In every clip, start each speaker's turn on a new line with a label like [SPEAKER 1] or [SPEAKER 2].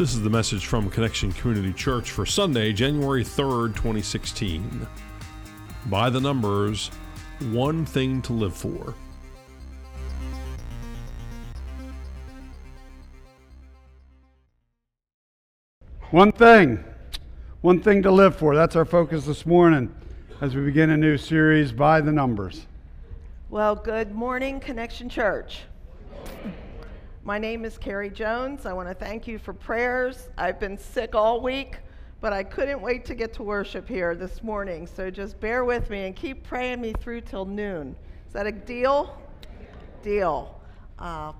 [SPEAKER 1] This is the message from Connection Community Church for Sunday, January 3rd, 2016. By the numbers, one thing to live for.
[SPEAKER 2] One thing, one thing to live for. That's our focus this morning as we begin a new series by the numbers.
[SPEAKER 3] Well, good morning, Connection Church. My name is Carrie Jones. I want to thank you for prayers. I've been sick all week, but I couldn't wait to get to worship here this morning. So just bear with me and keep praying me through till noon. Is that a deal? Deal. Uh,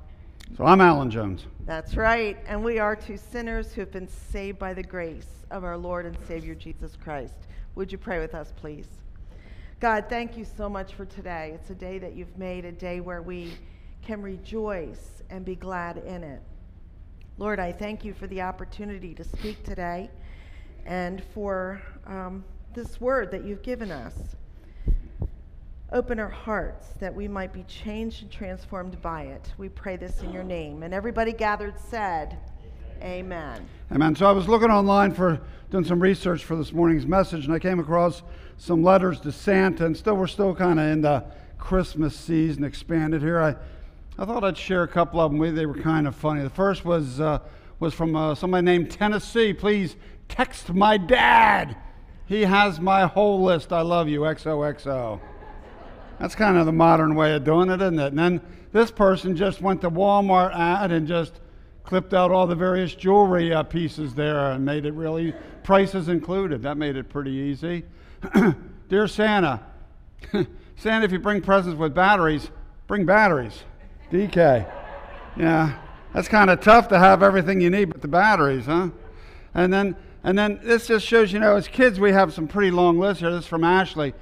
[SPEAKER 2] So I'm Alan Jones.
[SPEAKER 3] that's right. And we are two sinners who have been saved by the grace of our Lord and Savior Jesus Christ. Would you pray with us, please? God, thank you so much for today. It's a day that you've made, a day where we can rejoice and be glad in it. Lord, I thank you for the opportunity to speak today and for um, this word that you've given us. Open our hearts that we might be changed and transformed by it. We pray this in your name. And everybody gathered said, Amen.
[SPEAKER 2] Amen. So I was looking online for doing some research for this morning's message, and I came across some letters to Santa, and still we're still kind of in the Christmas season expanded here. I, I thought I'd share a couple of them with you. They were kind of funny. The first was uh, was from uh, somebody named Tennessee. Please text my dad. He has my whole list. I love you. XOXO. That's kind of the modern way of doing it, isn't it? And then this person just went to Walmart ad and just clipped out all the various jewelry uh, pieces there and made it really prices included. That made it pretty easy. Dear Santa, Santa, if you bring presents with batteries, bring batteries. DK. Yeah, that's kind of tough to have everything you need but the batteries, huh? And then, and then this just shows, you know, as kids we have some pretty long lists here. This is from Ashley.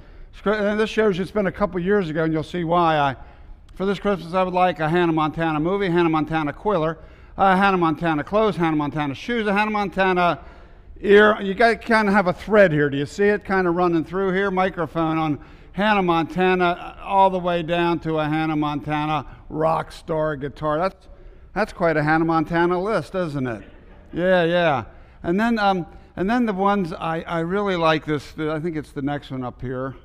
[SPEAKER 2] And this shows it's been a couple years ago, and you'll see why. I, for this Christmas, I would like a Hannah Montana movie, Hannah Montana Quiller, uh, Hannah Montana clothes, Hannah Montana shoes, a Hannah Montana ear. You got kind of have a thread here. Do you see it kind of running through here? Microphone on Hannah Montana all the way down to a Hannah Montana rock star guitar. That's that's quite a Hannah Montana list, isn't it? Yeah, yeah. And then um, and then the ones I, I really like this. I think it's the next one up here.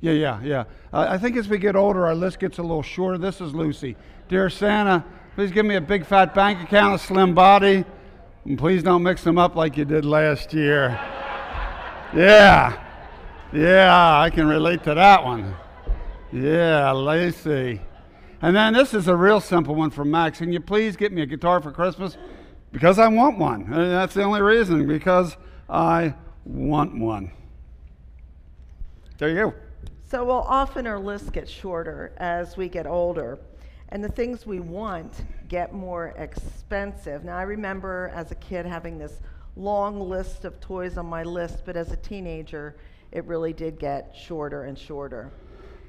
[SPEAKER 2] Yeah, yeah, yeah. Uh, I think as we get older, our list gets a little shorter. This is Lucy. Dear Santa, please give me a big fat bank account, a slim body, and please don't mix them up like you did last year. yeah, yeah, I can relate to that one. Yeah, Lacey. And then this is a real simple one from Max. Can you please get me a guitar for Christmas? Because I want one. And that's the only reason, because I want one. There you go.
[SPEAKER 3] So, well, often our lists get shorter as we get older, and the things we want get more expensive. Now, I remember as a kid having this long list of toys on my list, but as a teenager, it really did get shorter and shorter.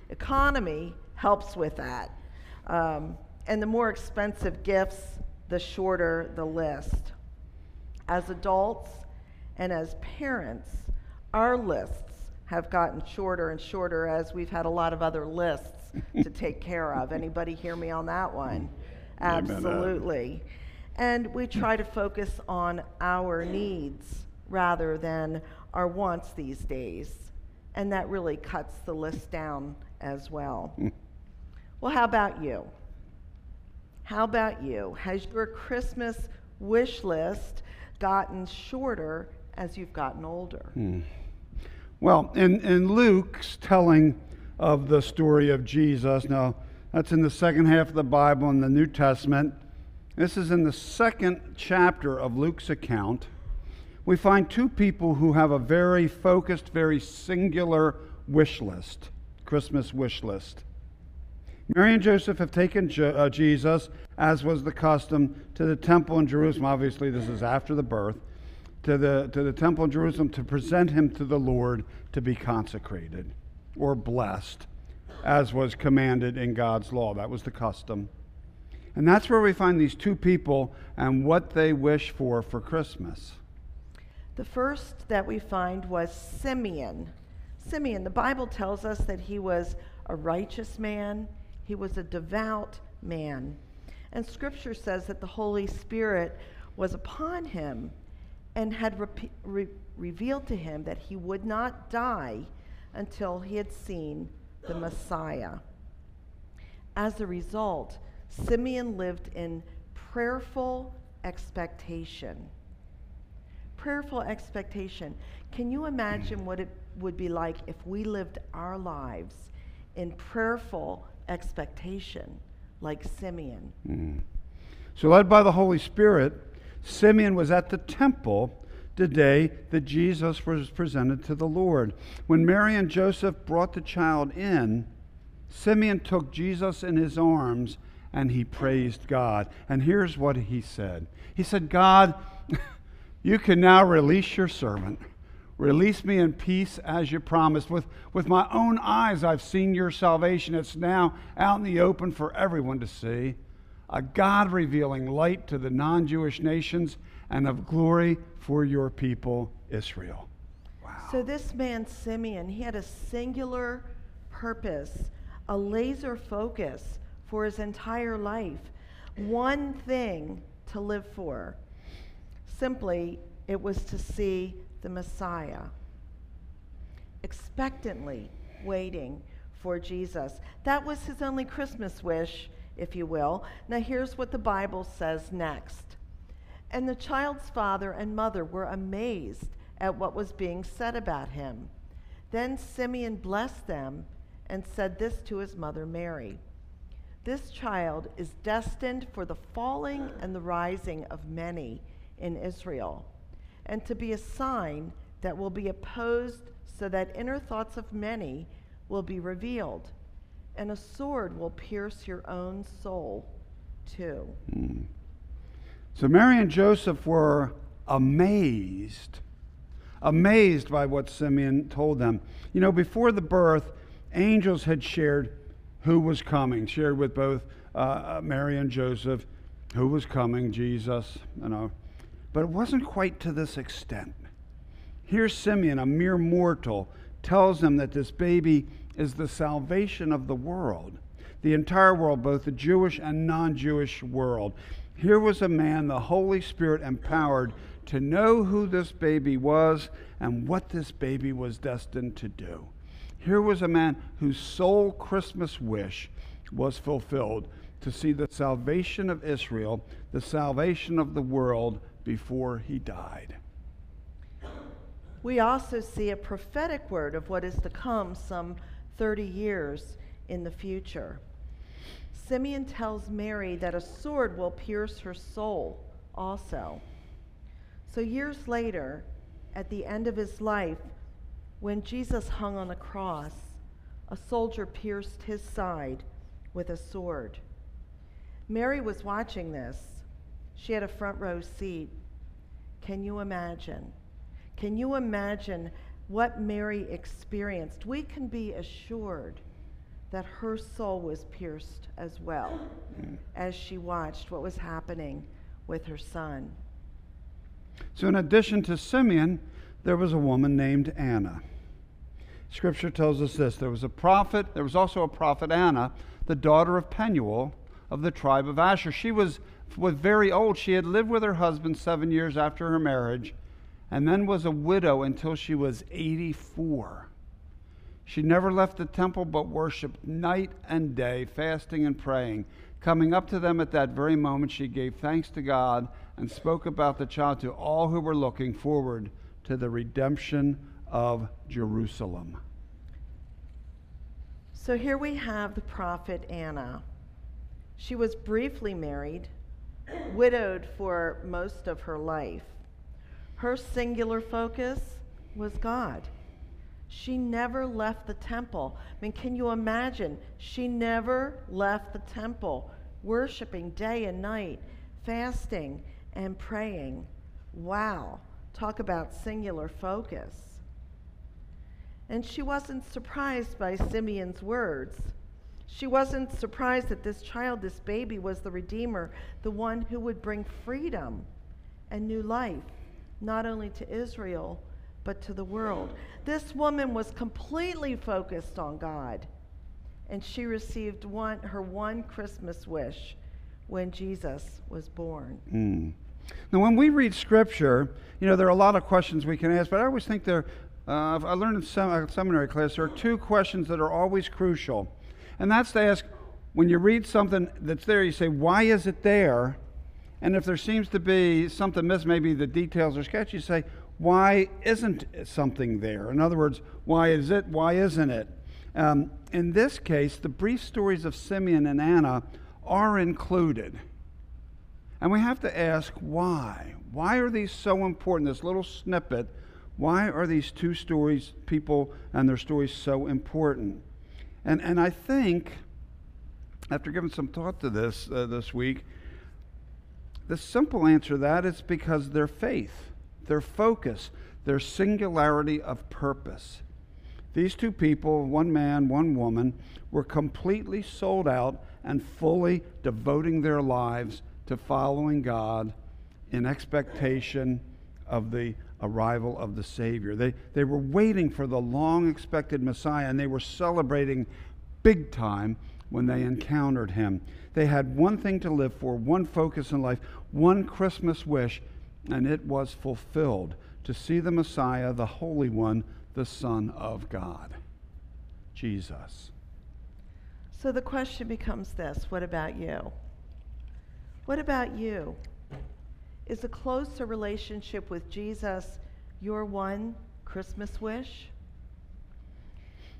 [SPEAKER 3] Economy helps with that. Um, and the more expensive gifts, the shorter the list. As adults and as parents, our lists have gotten shorter and shorter as we've had a lot of other lists to take care of. Anybody hear me on that one? Absolutely. And we try to focus on our needs rather than our wants these days. And that really cuts the list down as well. Hmm. well, how about you? How about you? Has your Christmas wish list gotten shorter as you've gotten older? Hmm.
[SPEAKER 2] Well, in, in Luke's telling of the story of Jesus, now that's in the second half of the Bible in the New Testament. This is in the second chapter of Luke's account. We find two people who have a very focused, very singular wish list, Christmas wish list. Mary and Joseph have taken Je- uh, Jesus, as was the custom, to the temple in Jerusalem. Obviously, this is after the birth to the, to the temple in Jerusalem to present him to the Lord to be consecrated or blessed, as was commanded in God's law. That was the custom. And that's where we find these two people and what they wish for for Christmas.
[SPEAKER 3] The first that we find was Simeon. Simeon, the Bible tells us that he was a righteous man, he was a devout man. And scripture says that the Holy Spirit was upon him and had re- re- revealed to him that he would not die until he had seen the Messiah. As a result, Simeon lived in prayerful expectation. Prayerful expectation. Can you imagine what it would be like if we lived our lives in prayerful expectation like Simeon?
[SPEAKER 2] Mm. So, led by the Holy Spirit, Simeon was at the temple the day that Jesus was presented to the Lord. When Mary and Joseph brought the child in, Simeon took Jesus in his arms and he praised God. And here's what he said He said, God, you can now release your servant. Release me in peace as you promised. With, with my own eyes, I've seen your salvation. It's now out in the open for everyone to see. A God revealing light to the non Jewish nations and of glory for your people, Israel.
[SPEAKER 3] Wow. So, this man, Simeon, he had a singular purpose, a laser focus for his entire life, one thing to live for. Simply, it was to see the Messiah, expectantly waiting for Jesus. That was his only Christmas wish, if you will. Now, here's what the Bible says next. And the child's father and mother were amazed at what was being said about him. Then Simeon blessed them and said this to his mother Mary This child is destined for the falling and the rising of many in Israel, and to be a sign that will be opposed so that inner thoughts of many will be revealed, and a sword will pierce your own soul too. Mm.
[SPEAKER 2] So Mary and Joseph were amazed, amazed by what Simeon told them. You know, before the birth, angels had shared who was coming, shared with both uh, uh, Mary and Joseph who was coming, Jesus, you know. But it wasn't quite to this extent. Here, Simeon, a mere mortal, tells them that this baby is the salvation of the world, the entire world, both the Jewish and non Jewish world. Here was a man the Holy Spirit empowered to know who this baby was and what this baby was destined to do. Here was a man whose sole Christmas wish was fulfilled to see the salvation of Israel, the salvation of the world before he died.
[SPEAKER 3] We also see a prophetic word of what is to come some 30 years in the future. Simeon tells Mary that a sword will pierce her soul also. So, years later, at the end of his life, when Jesus hung on the cross, a soldier pierced his side with a sword. Mary was watching this. She had a front row seat. Can you imagine? Can you imagine what Mary experienced? We can be assured that her soul was pierced as well mm. as she watched what was happening with her son.
[SPEAKER 2] So, in addition to Simeon, there was a woman named Anna. Scripture tells us this there was a prophet, there was also a prophet Anna, the daughter of Penuel of the tribe of Asher. She was, was very old. She had lived with her husband seven years after her marriage and then was a widow until she was 84. She never left the temple but worshiped night and day, fasting and praying. Coming up to them at that very moment, she gave thanks to God and spoke about the child to all who were looking forward to the redemption of Jerusalem.
[SPEAKER 3] So here we have the prophet Anna. She was briefly married, widowed for most of her life. Her singular focus was God. She never left the temple. I mean, can you imagine? She never left the temple, worshiping day and night, fasting and praying. Wow. Talk about singular focus. And she wasn't surprised by Simeon's words. She wasn't surprised that this child, this baby, was the Redeemer, the one who would bring freedom and new life, not only to Israel, but to the world. This woman was completely focused on God, and she received one, her one Christmas wish when Jesus was born.
[SPEAKER 2] Mm. Now, when we read Scripture, you know, there are a lot of questions we can ask, but I always think there, uh, I learned in sem- uh, seminary class, there are two questions that are always crucial. And that's to ask, when you read something that's there, you say, why is it there? And if there seems to be something missing, maybe the details are sketchy, you say, why isn't something there? In other words, why is it? Why isn't it? Um, in this case, the brief stories of Simeon and Anna are included. And we have to ask why. Why are these so important? This little snippet, why are these two stories, people and their stories, so important? And, and I think, after giving some thought to this uh, this week, the simple answer to that is because their faith, their focus, their singularity of purpose. These two people, one man, one woman, were completely sold out and fully devoting their lives to following God in expectation of the arrival of the Savior. They, they were waiting for the long expected Messiah and they were celebrating big time when they encountered him. They had one thing to live for, one focus in life, one Christmas wish, and it was fulfilled to see the Messiah, the Holy One, the Son of God, Jesus.
[SPEAKER 3] So the question becomes this what about you? What about you? Is a closer relationship with Jesus your one Christmas wish?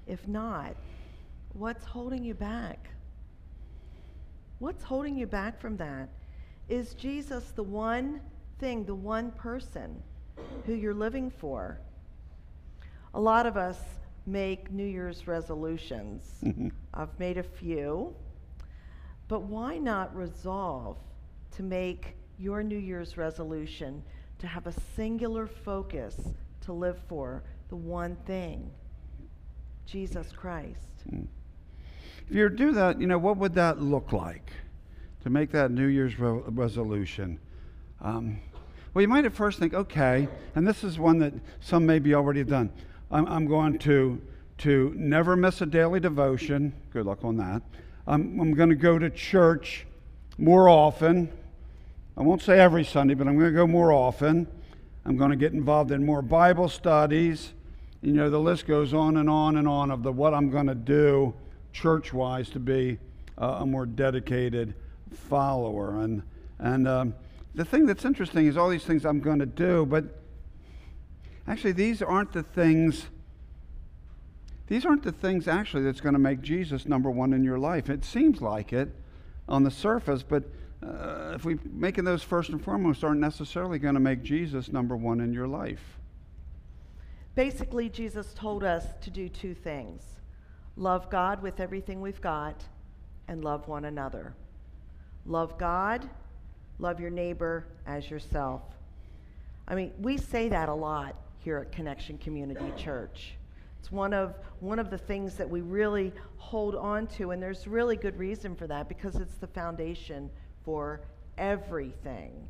[SPEAKER 3] If not, what's holding you back? What's holding you back from that? Is Jesus the one thing, the one person who you're living for? A lot of us make New Year's resolutions. I've made a few. But why not resolve to make your New Year's resolution to have a singular focus to live for, the one thing Jesus Christ.
[SPEAKER 2] Mm. If you do that, you know, what would that look like to make that New Year's re- resolution? Um, well, you might at first think, okay, and this is one that some maybe already have done. I'm, I'm going to, to never miss a daily devotion. Good luck on that. I'm, I'm going to go to church more often. I won't say every Sunday, but I'm going to go more often. I'm going to get involved in more Bible studies. You know, the list goes on and on and on of the what I'm going to do church wise to be uh, a more dedicated follower. And, and um, the thing that's interesting is all these things I'm going to do, but actually, these aren't the things. These aren't the things actually that's going to make Jesus number one in your life. It seems like it on the surface, but uh, if we making those first and foremost aren't necessarily going to make Jesus number one in your life.
[SPEAKER 3] Basically, Jesus told us to do two things love God with everything we've got, and love one another. Love God, love your neighbor as yourself. I mean, we say that a lot here at Connection Community Church. It's one of, one of the things that we really hold on to, and there's really good reason for that because it's the foundation for everything.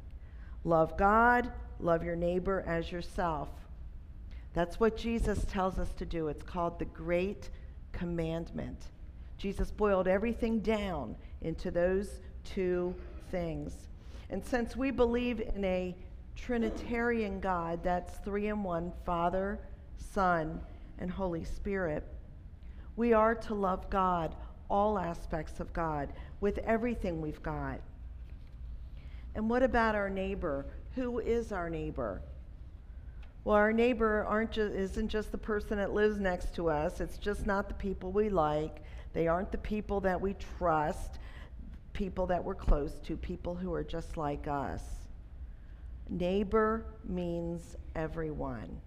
[SPEAKER 3] Love God, love your neighbor as yourself. That's what Jesus tells us to do. It's called the Great Commandment. Jesus boiled everything down into those two things. And since we believe in a Trinitarian God, that's three in one Father, Son, and Holy Spirit, we are to love God, all aspects of God, with everything we've got. And what about our neighbor? Who is our neighbor? Well, our neighbor aren't isn't just the person that lives next to us. It's just not the people we like. They aren't the people that we trust, people that we're close to, people who are just like us. Neighbor means everyone.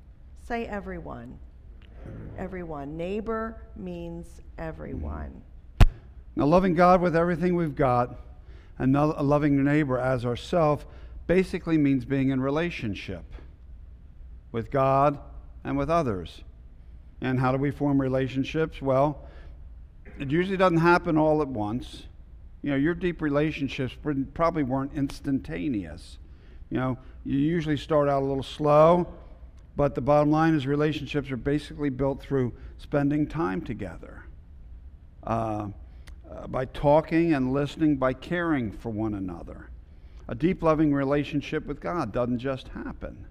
[SPEAKER 3] Say everyone. Everyone. Neighbor means everyone.
[SPEAKER 2] Now, loving God with everything we've got and loving neighbor as ourself basically means being in relationship with God and with others. And how do we form relationships? Well, it usually doesn't happen all at once. You know, your deep relationships probably weren't instantaneous. You know, you usually start out a little slow, but the bottom line is relationships are basically built through spending time together. Uh, uh, by talking and listening, by caring for one another. A deep, loving relationship with God doesn't just happen.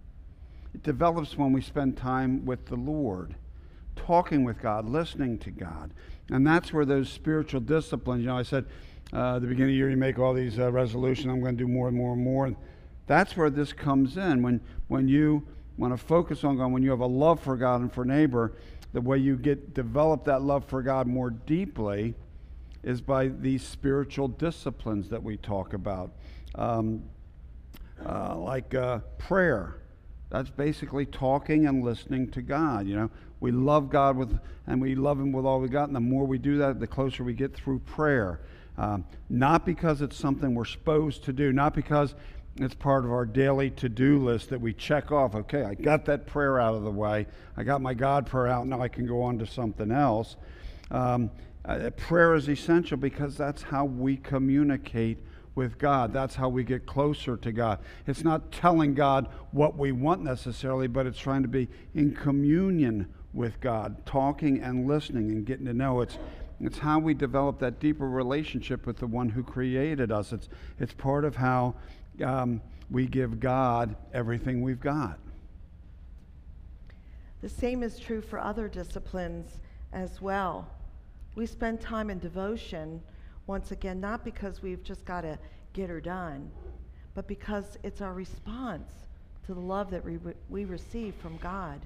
[SPEAKER 2] It develops when we spend time with the Lord, talking with God, listening to God. And that's where those spiritual disciplines, you know, I said uh, at the beginning of the year, you make all these uh, resolutions, I'm going to do more and more and more. That's where this comes in. When, when you want to focus on God, when you have a love for God and for neighbor, the way you get develop that love for God more deeply is by these spiritual disciplines that we talk about, um, uh, like uh, prayer. That's basically talking and listening to God. You know, we love God with, and we love Him with all we got. And the more we do that, the closer we get through prayer. Um, not because it's something we're supposed to do, not because it's part of our daily to do list that we check off. Okay, I got that prayer out of the way. I got my God prayer out. Now I can go on to something else. Um, uh, prayer is essential because that's how we communicate with God. That's how we get closer to God. It's not telling God what we want necessarily, but it's trying to be in communion with God, talking and listening and getting to know. It's it's how we develop that deeper relationship with the one who created us. It's it's part of how um, we give God everything we've got.
[SPEAKER 3] The same is true for other disciplines as well. We spend time in devotion, once again, not because we've just got to get her done, but because it's our response to the love that we, we receive from God.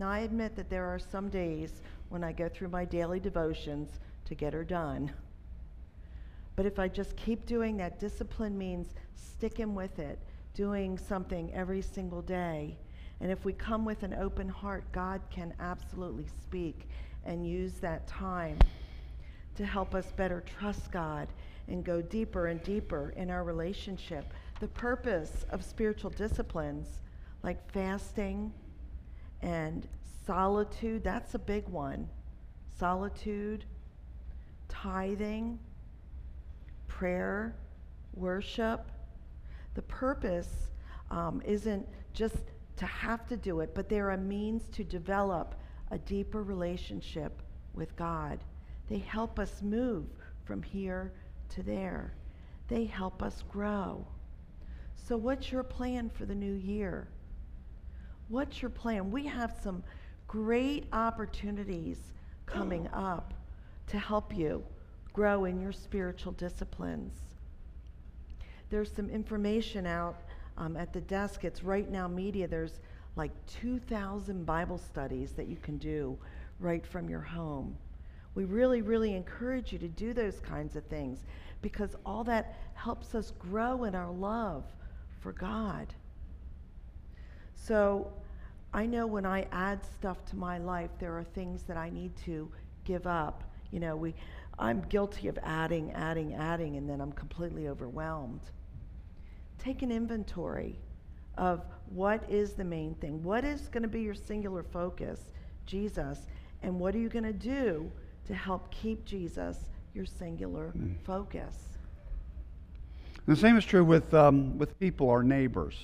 [SPEAKER 3] Now, I admit that there are some days when I go through my daily devotions to get her done. But if I just keep doing that, discipline means sticking with it, doing something every single day. And if we come with an open heart, God can absolutely speak and use that time to help us better trust God and go deeper and deeper in our relationship. The purpose of spiritual disciplines like fasting and solitude, that's a big one. Solitude, tithing, prayer, worship. The purpose um, isn't just to have to do it, but they're a means to develop a deeper relationship with God. They help us move from here to there. They help us grow. So, what's your plan for the new year? What's your plan? We have some great opportunities coming up to help you grow in your spiritual disciplines. There's some information out um, at the desk. It's Right Now Media. There's like 2,000 Bible studies that you can do right from your home. We really, really encourage you to do those kinds of things because all that helps us grow in our love for God. So I know when I add stuff to my life, there are things that I need to give up. You know, we, I'm guilty of adding, adding, adding, and then I'm completely overwhelmed. Take an inventory of what is the main thing. What is going to be your singular focus? Jesus. And what are you going to do to help keep Jesus your singular mm. focus?
[SPEAKER 2] The same is true with, um, with people, our neighbors.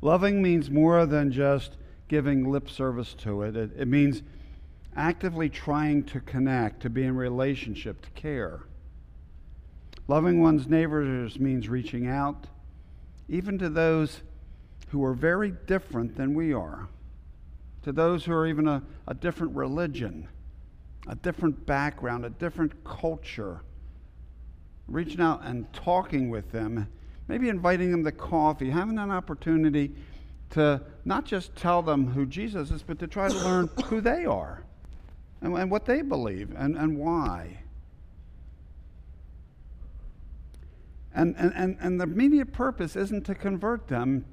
[SPEAKER 2] Loving means more than just giving lip service to it, it, it means actively trying to connect, to be in relationship, to care. Loving one's neighbors means reaching out, even to those who are very different than we are, to those who are even a, a different religion, a different background, a different culture. Reaching out and talking with them, maybe inviting them to coffee, having an opportunity to not just tell them who Jesus is, but to try to learn who they are and, and what they believe and, and why. And, and, and, and the immediate purpose isn't to convert them.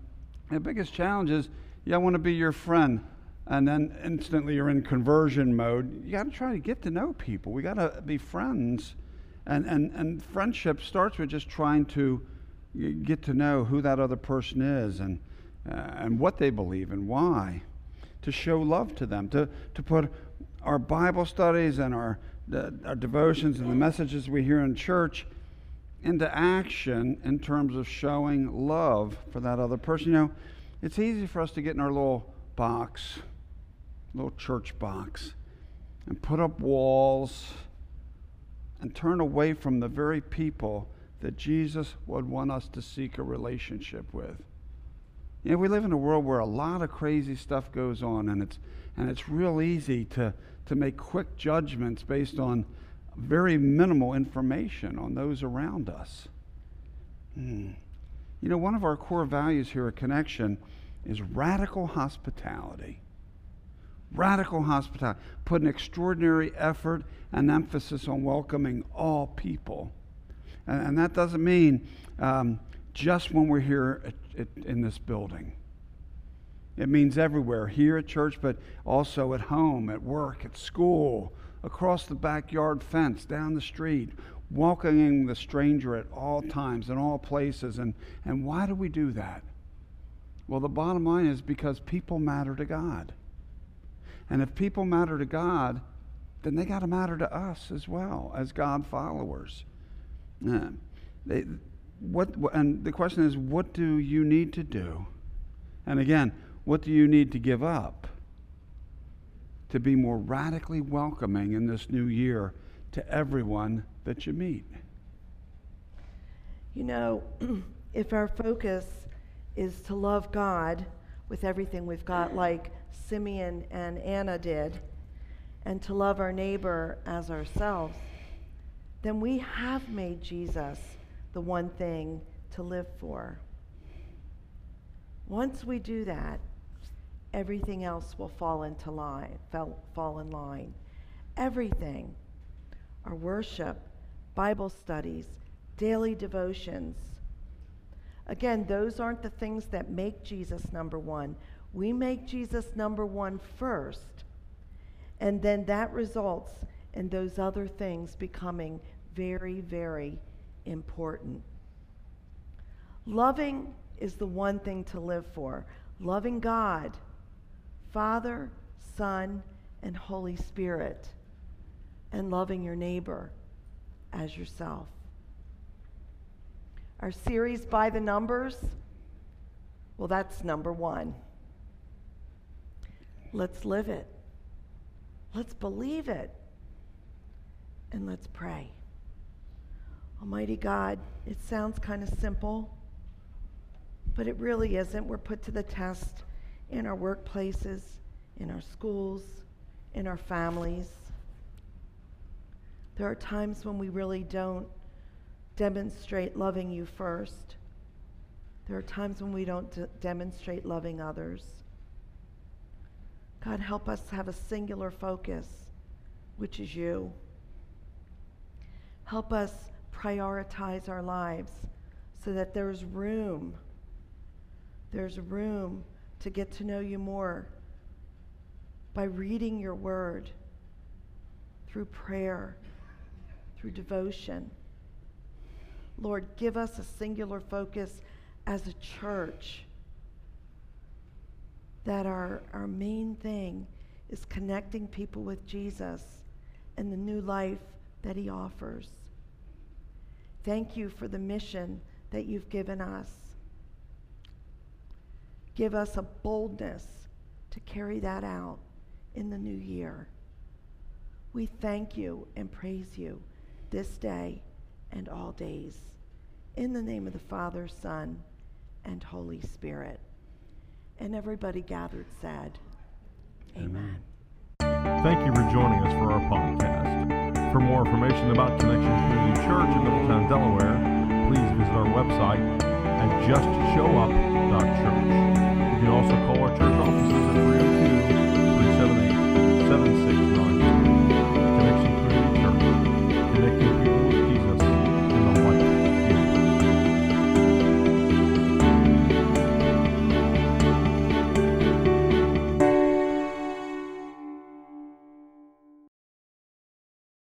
[SPEAKER 2] The biggest challenge is, I want to be your friend. And then instantly you're in conversion mode. You got to try to get to know people. We got to be friends. And, and, and friendship starts with just trying to get to know who that other person is and, uh, and what they believe and why. To show love to them, to, to put our Bible studies and our, the, our devotions and the messages we hear in church into action in terms of showing love for that other person. You know, it's easy for us to get in our little box, little church box, and put up walls and turn away from the very people that Jesus would want us to seek a relationship with. You know, we live in a world where a lot of crazy stuff goes on, and it's, and it's real easy to, to make quick judgments based on very minimal information on those around us. Hmm. You know, one of our core values here at Connection is radical hospitality. Radical hospitality. Put an extraordinary effort and emphasis on welcoming all people. And, and that doesn't mean um, just when we're here at, at, in this building. It means everywhere, here at church, but also at home, at work, at school, across the backyard fence, down the street, welcoming the stranger at all times, in all places. And, and why do we do that? Well, the bottom line is because people matter to God. And if people matter to God, then they got to matter to us as well as God followers. Uh, they, what, and the question is, what do you need to do? And again, what do you need to give up to be more radically welcoming in this new year to everyone that you meet?
[SPEAKER 3] You know, if our focus is to love God with everything we've got, like Simeon and Anna did, and to love our neighbor as ourselves, then we have made Jesus the one thing to live for. Once we do that, everything else will fall into line, fall in line. Everything. Our worship, Bible studies, daily devotions. Again, those aren't the things that make Jesus number one. We make Jesus number one first, and then that results in those other things becoming very, very important. Loving is the one thing to live for. Loving God, Father, Son, and Holy Spirit, and loving your neighbor as yourself. Our series by the numbers, well, that's number one. Let's live it. Let's believe it. And let's pray. Almighty God, it sounds kind of simple, but it really isn't. We're put to the test in our workplaces, in our schools, in our families. There are times when we really don't demonstrate loving you first. There are times when we don't d- demonstrate loving others. God, help us have a singular focus, which is you. Help us prioritize our lives so that there's room. There's room to get to know you more by reading your word through prayer, through devotion. Lord, give us a singular focus as a church that our, our main thing is connecting people with Jesus and the new life that he offers. Thank you for the mission that you've given us. Give us a boldness to carry that out in the new year. We thank you and praise you this day and all days. In the name of the Father, Son, and Holy Spirit. And everybody gathered said, Amen.
[SPEAKER 1] Thank you for joining us for our podcast. For more information about Connection Community Church in Middletown, Delaware, please visit our website at justshowup.church. You can also call our church offices at 302 378